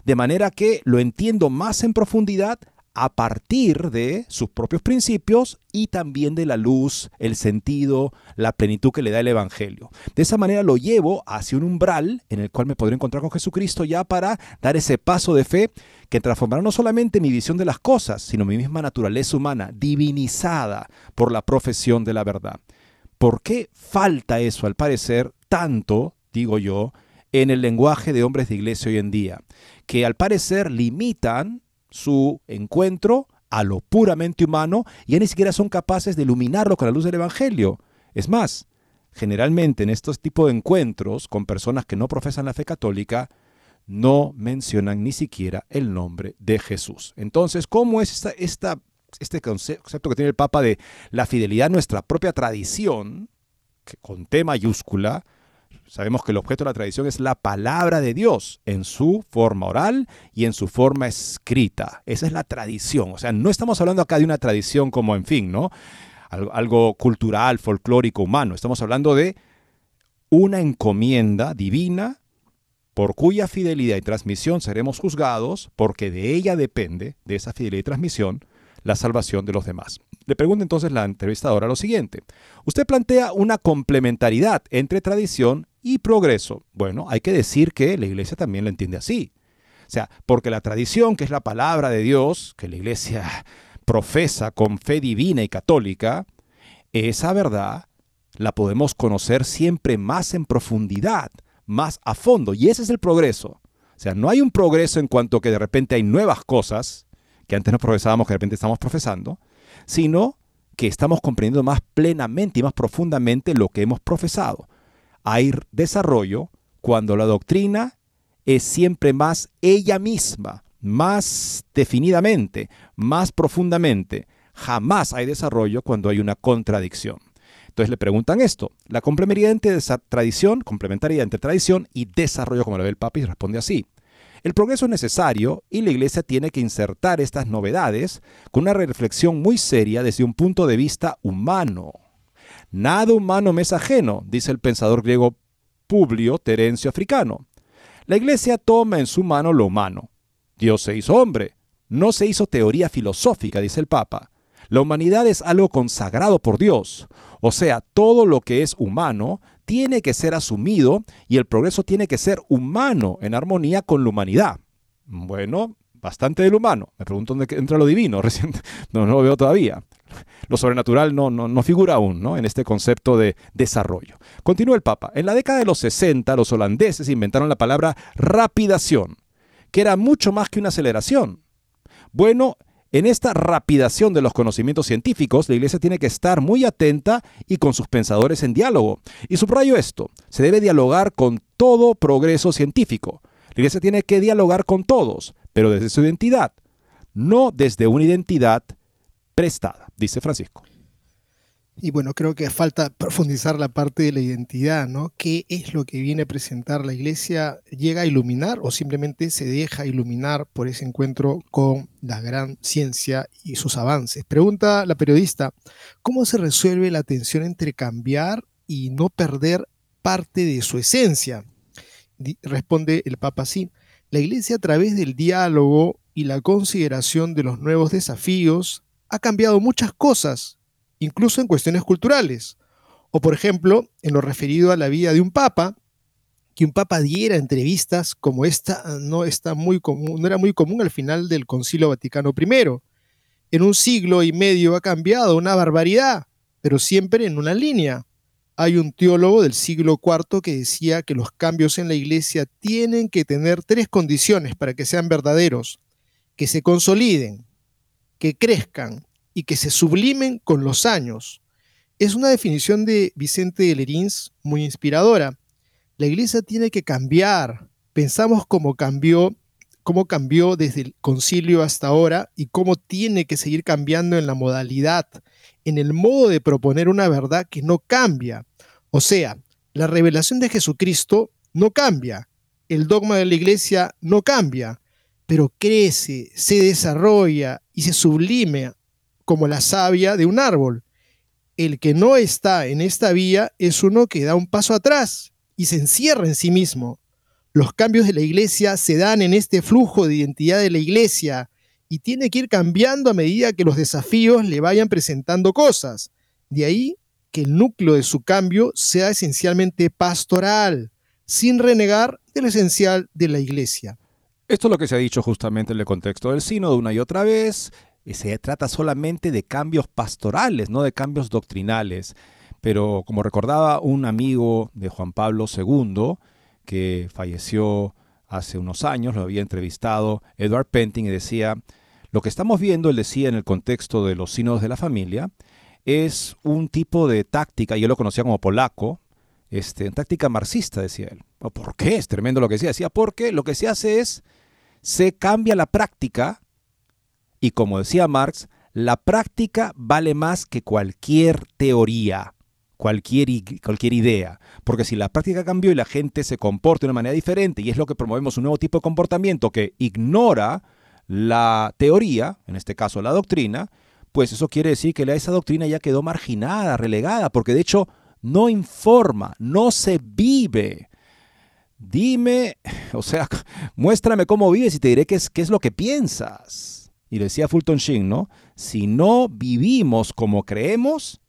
de manera que lo entiendo más en profundidad a partir de sus propios principios y también de la luz, el sentido, la plenitud que le da el Evangelio. De esa manera lo llevo hacia un umbral en el cual me podré encontrar con Jesucristo ya para dar ese paso de fe que transformará no solamente mi visión de las cosas, sino mi misma naturaleza humana, divinizada por la profesión de la verdad. ¿Por qué falta eso, al parecer, tanto, digo yo, en el lenguaje de hombres de iglesia hoy en día? Que al parecer limitan su encuentro a lo puramente humano y ya ni siquiera son capaces de iluminarlo con la luz del Evangelio. Es más, generalmente en estos tipos de encuentros con personas que no profesan la fe católica, no mencionan ni siquiera el nombre de Jesús. Entonces, ¿cómo es esta, este concepto que tiene el Papa de la fidelidad a nuestra propia tradición, con T mayúscula? Sabemos que el objeto de la tradición es la palabra de Dios en su forma oral y en su forma escrita. Esa es la tradición. O sea, no estamos hablando acá de una tradición como, en fin, ¿no? algo cultural, folclórico, humano. Estamos hablando de una encomienda divina por cuya fidelidad y transmisión seremos juzgados, porque de ella depende, de esa fidelidad y transmisión, la salvación de los demás. Le pregunta entonces la entrevistadora lo siguiente. Usted plantea una complementariedad entre tradición y progreso. Bueno, hay que decir que la iglesia también lo entiende así. O sea, porque la tradición, que es la palabra de Dios, que la iglesia profesa con fe divina y católica, esa verdad la podemos conocer siempre más en profundidad, más a fondo. Y ese es el progreso. O sea, no hay un progreso en cuanto que de repente hay nuevas cosas que antes no profesábamos, que de repente estamos profesando, sino que estamos comprendiendo más plenamente y más profundamente lo que hemos profesado. Hay desarrollo cuando la doctrina es siempre más ella misma, más definidamente, más profundamente. Jamás hay desarrollo cuando hay una contradicción. Entonces le preguntan esto, la complementariedad entre tradición, complementariedad entre tradición y desarrollo, como lo ve el Papa, y responde así. El progreso es necesario y la Iglesia tiene que insertar estas novedades con una reflexión muy seria desde un punto de vista humano. Nada humano me es ajeno, dice el pensador griego Publio Terencio Africano. La Iglesia toma en su mano lo humano. Dios se hizo hombre, no se hizo teoría filosófica, dice el Papa. La humanidad es algo consagrado por Dios, o sea, todo lo que es humano tiene que ser asumido y el progreso tiene que ser humano, en armonía con la humanidad. Bueno, bastante del humano. Me pregunto dónde entra lo divino, recién no, lo veo todavía. Lo sobrenatural no, no, no figura aún ¿no? en este concepto de desarrollo. Continúa el Papa. En la década de los 60, los holandeses inventaron la palabra rapidación, que era mucho más que una aceleración. Bueno, en esta rapidación de los conocimientos científicos, la Iglesia tiene que estar muy atenta y con sus pensadores en diálogo. Y subrayo esto, se debe dialogar con todo progreso científico. La Iglesia tiene que dialogar con todos, pero desde su identidad, no desde una identidad prestada, dice Francisco. Y bueno, creo que falta profundizar la parte de la identidad, ¿no? ¿Qué es lo que viene a presentar la iglesia? ¿Llega a iluminar o simplemente se deja iluminar por ese encuentro con la gran ciencia y sus avances? Pregunta la periodista, ¿cómo se resuelve la tensión entre cambiar y no perder parte de su esencia? Responde el Papa así, la iglesia a través del diálogo y la consideración de los nuevos desafíos ha cambiado muchas cosas incluso en cuestiones culturales. O por ejemplo, en lo referido a la vida de un papa, que un papa diera entrevistas como esta no, está muy común, no era muy común al final del Concilio Vaticano I. En un siglo y medio ha cambiado una barbaridad, pero siempre en una línea. Hay un teólogo del siglo IV que decía que los cambios en la iglesia tienen que tener tres condiciones para que sean verdaderos. Que se consoliden, que crezcan y que se sublimen con los años. Es una definición de Vicente de Lerins muy inspiradora. La iglesia tiene que cambiar. Pensamos cómo cambió, cómo cambió desde el concilio hasta ahora y cómo tiene que seguir cambiando en la modalidad, en el modo de proponer una verdad que no cambia. O sea, la revelación de Jesucristo no cambia, el dogma de la iglesia no cambia, pero crece, se desarrolla y se sublime como la savia de un árbol. El que no está en esta vía es uno que da un paso atrás y se encierra en sí mismo. Los cambios de la iglesia se dan en este flujo de identidad de la iglesia y tiene que ir cambiando a medida que los desafíos le vayan presentando cosas. De ahí que el núcleo de su cambio sea esencialmente pastoral, sin renegar de lo esencial de la iglesia. Esto es lo que se ha dicho justamente en el contexto del sínodo una y otra vez se trata solamente de cambios pastorales, no de cambios doctrinales. Pero como recordaba un amigo de Juan Pablo II, que falleció hace unos años, lo había entrevistado Edward Penting y decía, lo que estamos viendo, él decía en el contexto de los sínodos de la familia, es un tipo de táctica, y él lo conocía como polaco, este, táctica marxista, decía él. ¿Por qué? Es tremendo lo que decía. Decía, porque lo que se hace es, se cambia la práctica y como decía Marx, la práctica vale más que cualquier teoría, cualquier, cualquier idea. Porque si la práctica cambió y la gente se comporta de una manera diferente, y es lo que promovemos un nuevo tipo de comportamiento que ignora la teoría, en este caso la doctrina, pues eso quiere decir que esa doctrina ya quedó marginada, relegada, porque de hecho no informa, no se vive. Dime, o sea, muéstrame cómo vives y te diré qué es, qué es lo que piensas. Y decía Fulton Sheen, ¿no? Si no vivimos como creemos,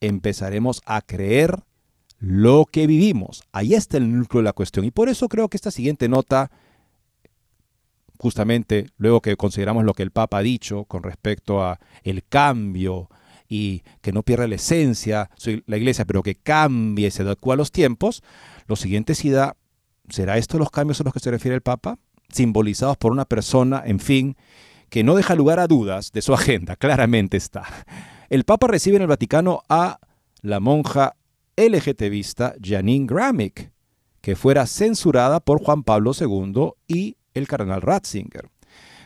empezaremos a creer lo que vivimos. Ahí está el núcleo de la cuestión. Y por eso creo que esta siguiente nota justamente luego que consideramos lo que el Papa ha dicho con respecto a el cambio y que no pierda la esencia la iglesia, pero que cambie se adecua a los tiempos, lo siguiente da, ¿será esto los cambios a los que se refiere el Papa? Simbolizados por una persona, en fin, que no deja lugar a dudas de su agenda, claramente está. El Papa recibe en el Vaticano a la monja LGTBista Janine Gramick, que fuera censurada por Juan Pablo II y el cardenal Ratzinger.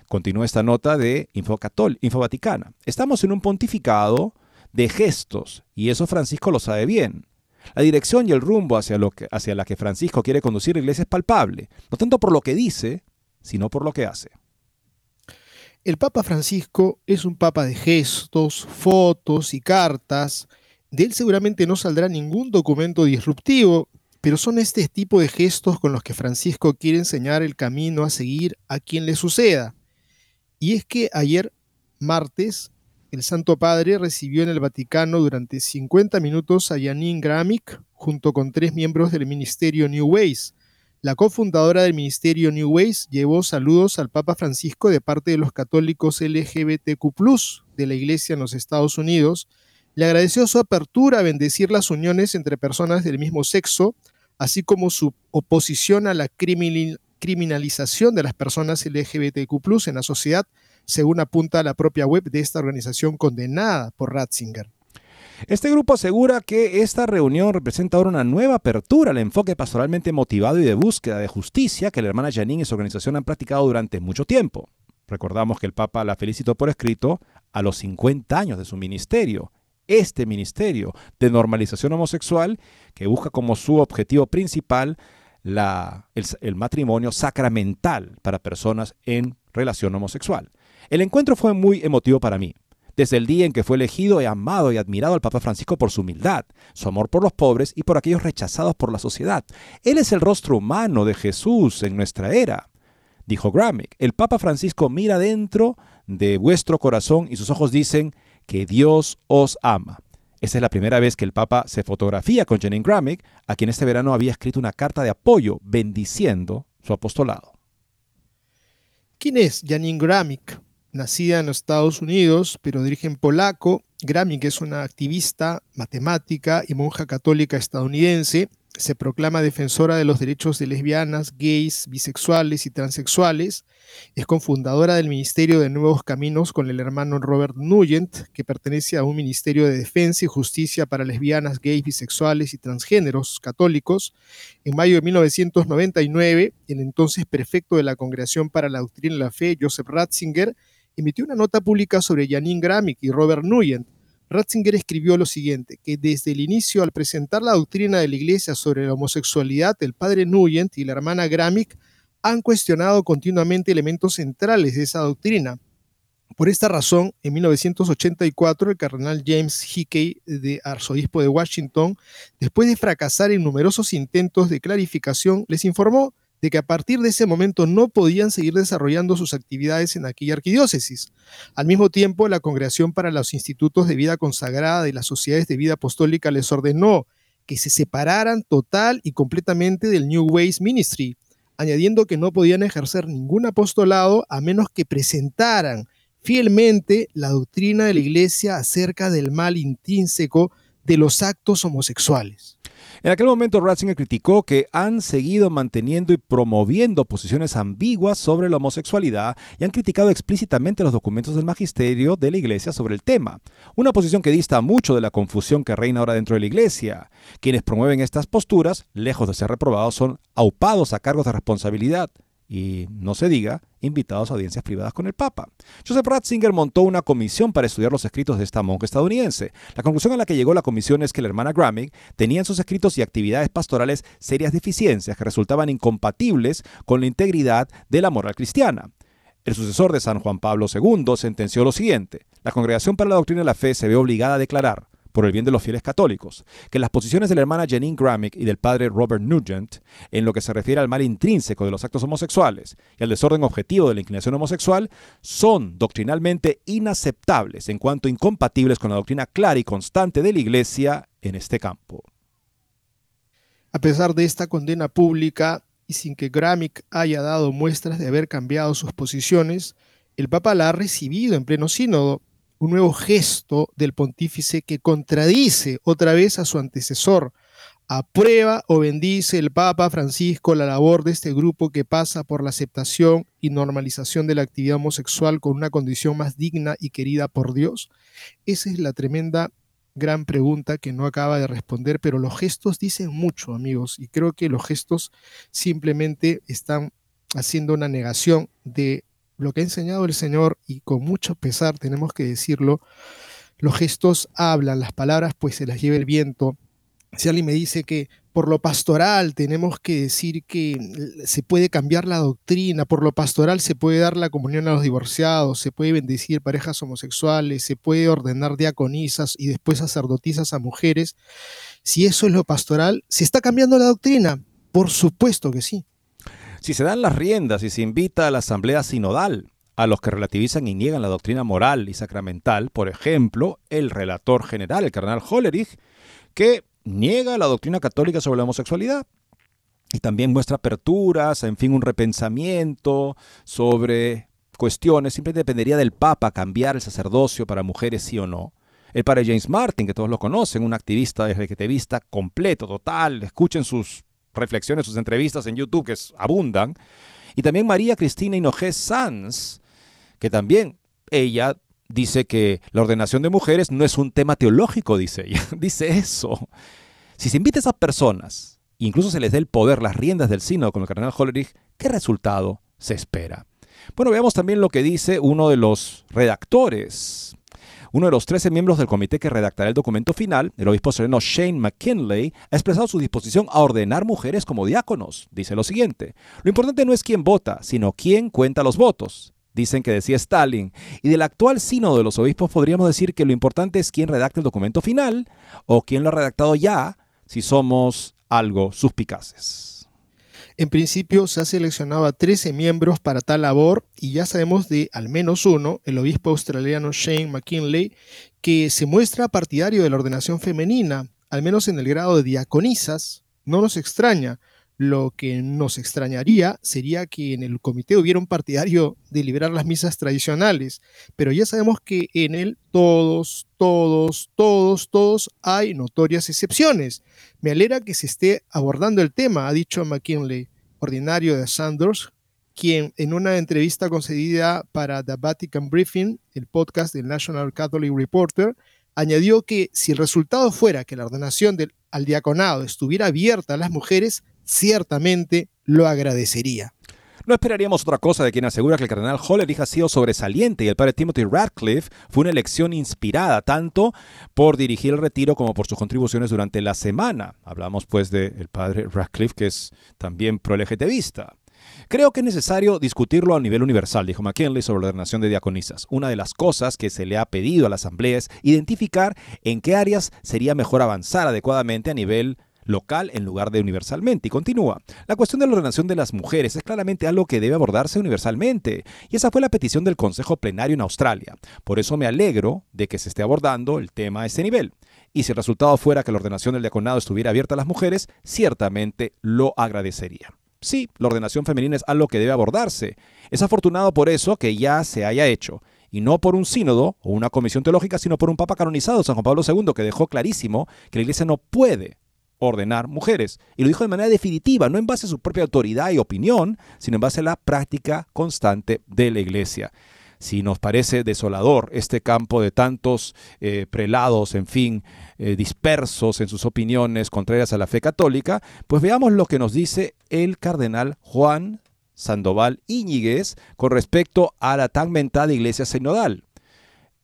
Continúa esta nota de Info, Info Vaticana. Estamos en un pontificado de gestos, y eso Francisco lo sabe bien. La dirección y el rumbo hacia, lo que, hacia la que Francisco quiere conducir la iglesia es palpable, no tanto por lo que dice, sino por lo que hace. El Papa Francisco es un papa de gestos, fotos y cartas. De él seguramente no saldrá ningún documento disruptivo, pero son este tipo de gestos con los que Francisco quiere enseñar el camino a seguir a quien le suceda. Y es que ayer, martes, el Santo Padre recibió en el Vaticano durante 50 minutos a Janine Gramick junto con tres miembros del ministerio New Ways. La cofundadora del ministerio New Ways llevó saludos al Papa Francisco de parte de los católicos LGBTQ de la Iglesia en los Estados Unidos. Le agradeció su apertura a bendecir las uniones entre personas del mismo sexo, así como su oposición a la criminalización de las personas LGBTQ en la sociedad, según apunta la propia web de esta organización condenada por Ratzinger. Este grupo asegura que esta reunión representa ahora una nueva apertura al enfoque pastoralmente motivado y de búsqueda de justicia que la hermana Janine y su organización han practicado durante mucho tiempo. Recordamos que el Papa la felicitó por escrito a los 50 años de su ministerio este ministerio de normalización homosexual que busca como su objetivo principal el, matrimonio sacramental para personas en relación homosexual. El encuentro fue muy emotivo para mí. Desde el día en que fue elegido he amado y admirado al Papa Francisco por su humildad, su amor por los pobres y por aquellos rechazados por la sociedad. Él es el rostro humano de Jesús en nuestra era. Dijo Gramick, el Papa Francisco mira dentro de vuestro corazón y sus ojos dicen, que Dios os ama. Esta es la primera vez que el Papa se fotografía con Janine Gramick, a quien este verano había escrito una carta de apoyo bendiciendo su apostolado. ¿Quién es Janine Gramick? Nacida en los Estados Unidos, pero de origen polaco, Gramick es una activista, matemática y monja católica estadounidense se proclama defensora de los derechos de lesbianas, gays, bisexuales y transexuales. Es cofundadora del Ministerio de Nuevos Caminos con el hermano Robert Nugent, que pertenece a un Ministerio de Defensa y Justicia para lesbianas, gays, bisexuales y transgéneros católicos. En mayo de 1999, el entonces prefecto de la Congregación para la Doctrina y la Fe, Joseph Ratzinger, emitió una nota pública sobre Janine Gramick y Robert Nugent, Ratzinger escribió lo siguiente, que desde el inicio al presentar la doctrina de la Iglesia sobre la homosexualidad, el padre Nugent y la hermana Gramick han cuestionado continuamente elementos centrales de esa doctrina. Por esta razón, en 1984, el cardenal James Hickey, de arzobispo de Washington, después de fracasar en numerosos intentos de clarificación, les informó de que a partir de ese momento no podían seguir desarrollando sus actividades en aquella arquidiócesis. Al mismo tiempo, la Congregación para los Institutos de Vida Consagrada y las Sociedades de Vida Apostólica les ordenó que se separaran total y completamente del New Ways Ministry, añadiendo que no podían ejercer ningún apostolado a menos que presentaran fielmente la doctrina de la Iglesia acerca del mal intrínseco de los actos homosexuales. En aquel momento Ratzinger criticó que han seguido manteniendo y promoviendo posiciones ambiguas sobre la homosexualidad y han criticado explícitamente los documentos del magisterio de la Iglesia sobre el tema, una posición que dista mucho de la confusión que reina ahora dentro de la Iglesia. Quienes promueven estas posturas, lejos de ser reprobados, son aupados a cargos de responsabilidad y no se diga, invitados a audiencias privadas con el Papa. Joseph Ratzinger montó una comisión para estudiar los escritos de esta monja estadounidense. La conclusión a la que llegó la comisión es que la hermana Gramick tenía en sus escritos y actividades pastorales serias deficiencias que resultaban incompatibles con la integridad de la moral cristiana. El sucesor de San Juan Pablo II sentenció lo siguiente. La Congregación para la Doctrina de la Fe se ve obligada a declarar por el bien de los fieles católicos, que las posiciones de la hermana Janine Gramick y del padre Robert Nugent, en lo que se refiere al mal intrínseco de los actos homosexuales y al desorden objetivo de la inclinación homosexual, son doctrinalmente inaceptables en cuanto incompatibles con la doctrina clara y constante de la Iglesia en este campo. A pesar de esta condena pública y sin que Gramick haya dado muestras de haber cambiado sus posiciones, el Papa la ha recibido en pleno sínodo un nuevo gesto del pontífice que contradice otra vez a su antecesor. Aprueba o bendice el Papa Francisco la labor de este grupo que pasa por la aceptación y normalización de la actividad homosexual con una condición más digna y querida por Dios? Esa es la tremenda gran pregunta que no acaba de responder, pero los gestos dicen mucho, amigos, y creo que los gestos simplemente están haciendo una negación de lo que ha enseñado el Señor, y con mucho pesar tenemos que decirlo, los gestos hablan, las palabras pues se las lleva el viento. Si alguien me dice que por lo pastoral tenemos que decir que se puede cambiar la doctrina, por lo pastoral se puede dar la comunión a los divorciados, se puede bendecir parejas homosexuales, se puede ordenar diaconisas y después sacerdotisas a mujeres, si eso es lo pastoral, ¿se está cambiando la doctrina? Por supuesto que sí. Si se dan las riendas y se invita a la asamblea sinodal a los que relativizan y niegan la doctrina moral y sacramental, por ejemplo, el relator general, el cardenal Hollerich, que niega la doctrina católica sobre la homosexualidad y también muestra aperturas, en fin, un repensamiento sobre cuestiones, siempre dependería del Papa cambiar el sacerdocio para mujeres sí o no. El padre James Martin, que todos lo conocen, un activista vista completo, total, escuchen sus reflexiones, sus entrevistas en YouTube, que abundan. Y también María Cristina Hinojés Sanz, que también ella dice que la ordenación de mujeres no es un tema teológico, dice ella. dice eso. Si se invita a esas personas, incluso se les dé el poder, las riendas del sínodo con el cardenal Hollerich, ¿qué resultado se espera? Bueno, veamos también lo que dice uno de los redactores uno de los 13 miembros del comité que redactará el documento final, el obispo sereno Shane McKinley, ha expresado su disposición a ordenar mujeres como diáconos. Dice lo siguiente, lo importante no es quién vota, sino quién cuenta los votos. Dicen que decía Stalin. Y del actual sínodo de los obispos podríamos decir que lo importante es quién redacta el documento final o quién lo ha redactado ya, si somos algo suspicaces. En principio se ha seleccionado a 13 miembros para tal labor y ya sabemos de al menos uno, el obispo australiano Shane McKinley, que se muestra partidario de la ordenación femenina, al menos en el grado de diaconisas. No nos extraña. Lo que nos extrañaría sería que en el comité hubiera un partidario de liberar las misas tradicionales, pero ya sabemos que en él todos, todos, todos, todos hay notorias excepciones. Me alegra que se esté abordando el tema, ha dicho McKinley, ordinario de Sanders, quien en una entrevista concedida para The Vatican Briefing, el podcast del National Catholic Reporter, añadió que si el resultado fuera que la ordenación del, al diaconado estuviera abierta a las mujeres, ciertamente lo agradecería. No esperaríamos otra cosa de quien asegura que el cardenal Hollerich ha sido sobresaliente y el padre Timothy Radcliffe fue una elección inspirada tanto por dirigir el retiro como por sus contribuciones durante la semana. Hablamos pues del padre Radcliffe que es también pro-LGTBista. Creo que es necesario discutirlo a nivel universal, dijo McKinley sobre la ordenación de diaconisas. Una de las cosas que se le ha pedido a la Asamblea es identificar en qué áreas sería mejor avanzar adecuadamente a nivel local en lugar de universalmente. Y continúa, la cuestión de la ordenación de las mujeres es claramente algo que debe abordarse universalmente, y esa fue la petición del Consejo Plenario en Australia. Por eso me alegro de que se esté abordando el tema a ese nivel. Y si el resultado fuera que la ordenación del diaconado estuviera abierta a las mujeres, ciertamente lo agradecería. Sí, la ordenación femenina es algo que debe abordarse. Es afortunado por eso que ya se haya hecho, y no por un sínodo o una comisión teológica, sino por un papa canonizado, San Juan Pablo II, que dejó clarísimo que la iglesia no puede ordenar mujeres. Y lo dijo de manera definitiva, no en base a su propia autoridad y opinión, sino en base a la práctica constante de la iglesia. Si nos parece desolador este campo de tantos eh, prelados, en fin, eh, dispersos en sus opiniones contrarias a la fe católica, pues veamos lo que nos dice el cardenal Juan Sandoval Íñiguez con respecto a la tan mentada iglesia sinodal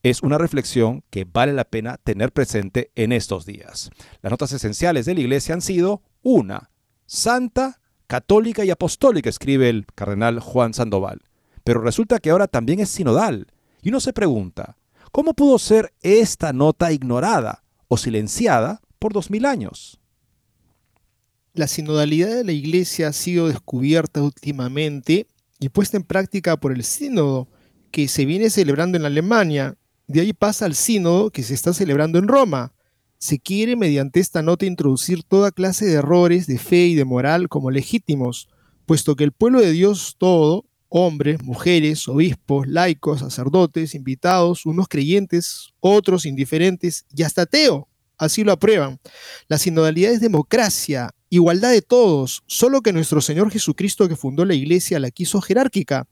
es una reflexión que vale la pena tener presente en estos días. Las notas esenciales de la Iglesia han sido una, santa, católica y apostólica, escribe el cardenal Juan Sandoval. Pero resulta que ahora también es sinodal. Y uno se pregunta, ¿cómo pudo ser esta nota ignorada o silenciada por dos mil años? La sinodalidad de la Iglesia ha sido descubierta últimamente y puesta en práctica por el sínodo que se viene celebrando en Alemania de ahí pasa al sínodo que se está celebrando en Roma. Se quiere mediante esta nota introducir toda clase de errores de fe y de moral como legítimos, puesto que el pueblo de Dios todo, hombres, mujeres, obispos, laicos, sacerdotes, invitados, unos creyentes, otros indiferentes y hasta ateo, así lo aprueban. La sinodalidad es democracia, igualdad de todos, solo que nuestro Señor Jesucristo que fundó la iglesia la quiso jerárquica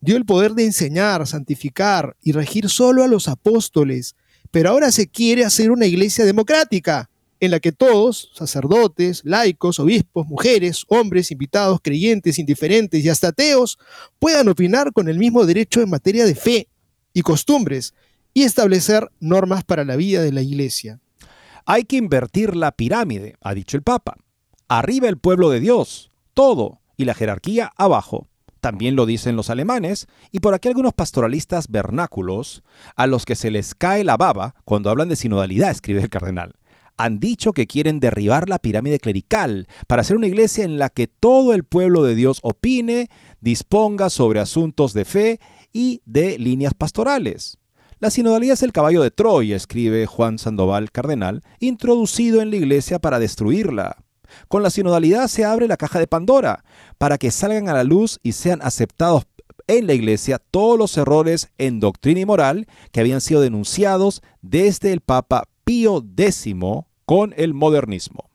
dio el poder de enseñar, santificar y regir solo a los apóstoles, pero ahora se quiere hacer una iglesia democrática, en la que todos, sacerdotes, laicos, obispos, mujeres, hombres, invitados, creyentes, indiferentes y hasta ateos, puedan opinar con el mismo derecho en materia de fe y costumbres y establecer normas para la vida de la iglesia. Hay que invertir la pirámide, ha dicho el Papa. Arriba el pueblo de Dios, todo, y la jerarquía abajo. También lo dicen los alemanes y por aquí algunos pastoralistas vernáculos a los que se les cae la baba cuando hablan de sinodalidad, escribe el cardenal. Han dicho que quieren derribar la pirámide clerical para hacer una iglesia en la que todo el pueblo de Dios opine, disponga sobre asuntos de fe y de líneas pastorales. La sinodalidad es el caballo de Troya, escribe Juan Sandoval Cardenal, introducido en la iglesia para destruirla. Con la sinodalidad se abre la caja de Pandora para que salgan a la luz y sean aceptados en la iglesia todos los errores en doctrina y moral que habían sido denunciados desde el Papa Pío X con el modernismo.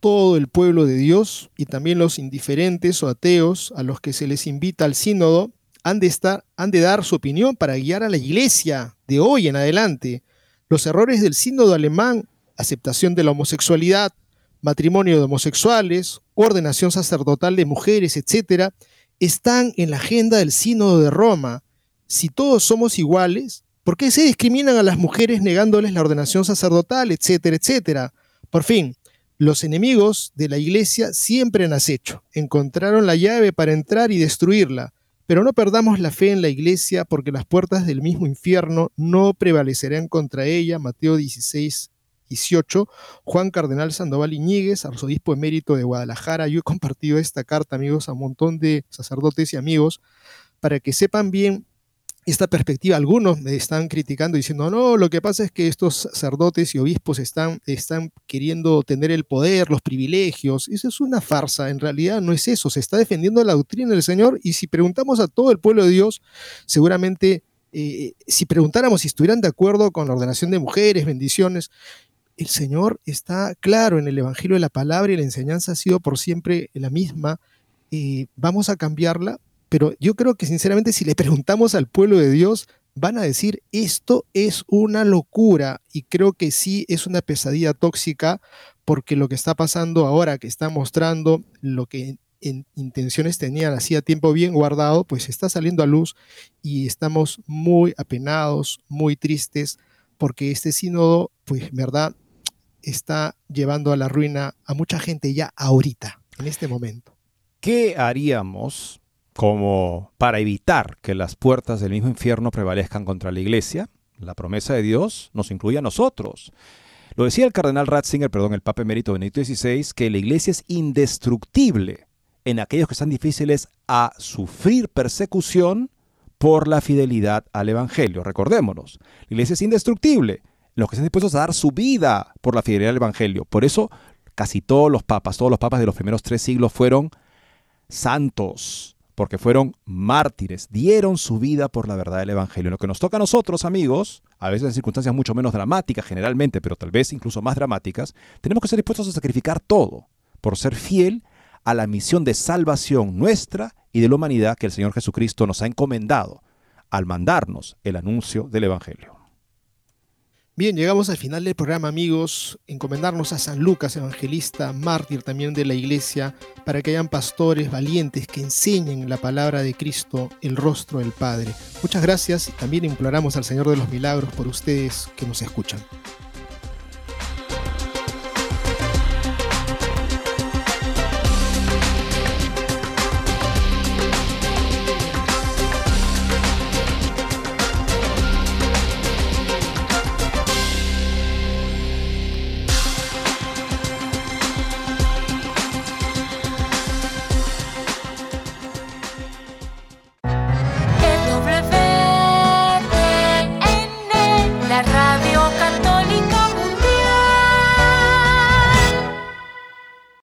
Todo el pueblo de Dios y también los indiferentes o ateos a los que se les invita al sínodo han de, dar su opinión para guiar a la iglesia de hoy en adelante. Los errores del sínodo alemán, aceptación de la homosexualidad, matrimonio de homosexuales, ordenación sacerdotal de mujeres, etc., están en la agenda del Sínodo de Roma. Si todos somos iguales, ¿por qué se discriminan a las mujeres negándoles la ordenación sacerdotal, etcétera, etcétera? Por fin, los enemigos de la iglesia siempre han acecho. Encontraron la llave para entrar y destruirla. Pero no perdamos la fe en la iglesia porque las puertas del mismo infierno no prevalecerán contra ella. Mateo 16, 18, Juan Cardenal Sandoval Iñiguez, arzobispo emérito de Guadalajara. Yo he compartido esta carta, amigos, a un montón de sacerdotes y amigos, para que sepan bien esta perspectiva. Algunos me están criticando diciendo, no, lo que pasa es que estos sacerdotes y obispos están, están queriendo tener el poder, los privilegios. Eso es una farsa, en realidad no es eso, se está defendiendo la doctrina del Señor y si preguntamos a todo el pueblo de Dios, seguramente... Eh, si preguntáramos si estuvieran de acuerdo con la ordenación de mujeres, bendiciones, el Señor está claro en el Evangelio de la Palabra y la enseñanza ha sido por siempre la misma. Eh, vamos a cambiarla, pero yo creo que sinceramente si le preguntamos al pueblo de Dios, van a decir, esto es una locura y creo que sí es una pesadilla tóxica porque lo que está pasando ahora, que está mostrando lo que en intenciones tenían hacía tiempo bien guardado, pues está saliendo a luz y estamos muy apenados, muy tristes, porque este sínodo, pues, verdad, está llevando a la ruina a mucha gente ya ahorita, en este momento. ¿Qué haríamos como para evitar que las puertas del mismo infierno prevalezcan contra la iglesia? La promesa de Dios nos incluye a nosotros. Lo decía el cardenal Ratzinger, perdón, el Papa Emérito Benedicto XVI, que la iglesia es indestructible en aquellos que están difíciles a sufrir persecución por la fidelidad al Evangelio. Recordémonos, la iglesia es indestructible los que están dispuestos a dar su vida por la fidelidad al Evangelio. Por eso casi todos los papas, todos los papas de los primeros tres siglos fueron santos, porque fueron mártires, dieron su vida por la verdad del Evangelio. Lo que nos toca a nosotros, amigos, a veces en circunstancias mucho menos dramáticas generalmente, pero tal vez incluso más dramáticas, tenemos que ser dispuestos a sacrificar todo por ser fiel a la misión de salvación nuestra y de la humanidad que el Señor Jesucristo nos ha encomendado al mandarnos el anuncio del Evangelio. Bien, llegamos al final del programa, amigos. Encomendarnos a San Lucas, evangelista, mártir también de la iglesia, para que hayan pastores valientes que enseñen la palabra de Cristo, el rostro del Padre. Muchas gracias y también imploramos al Señor de los Milagros por ustedes que nos escuchan.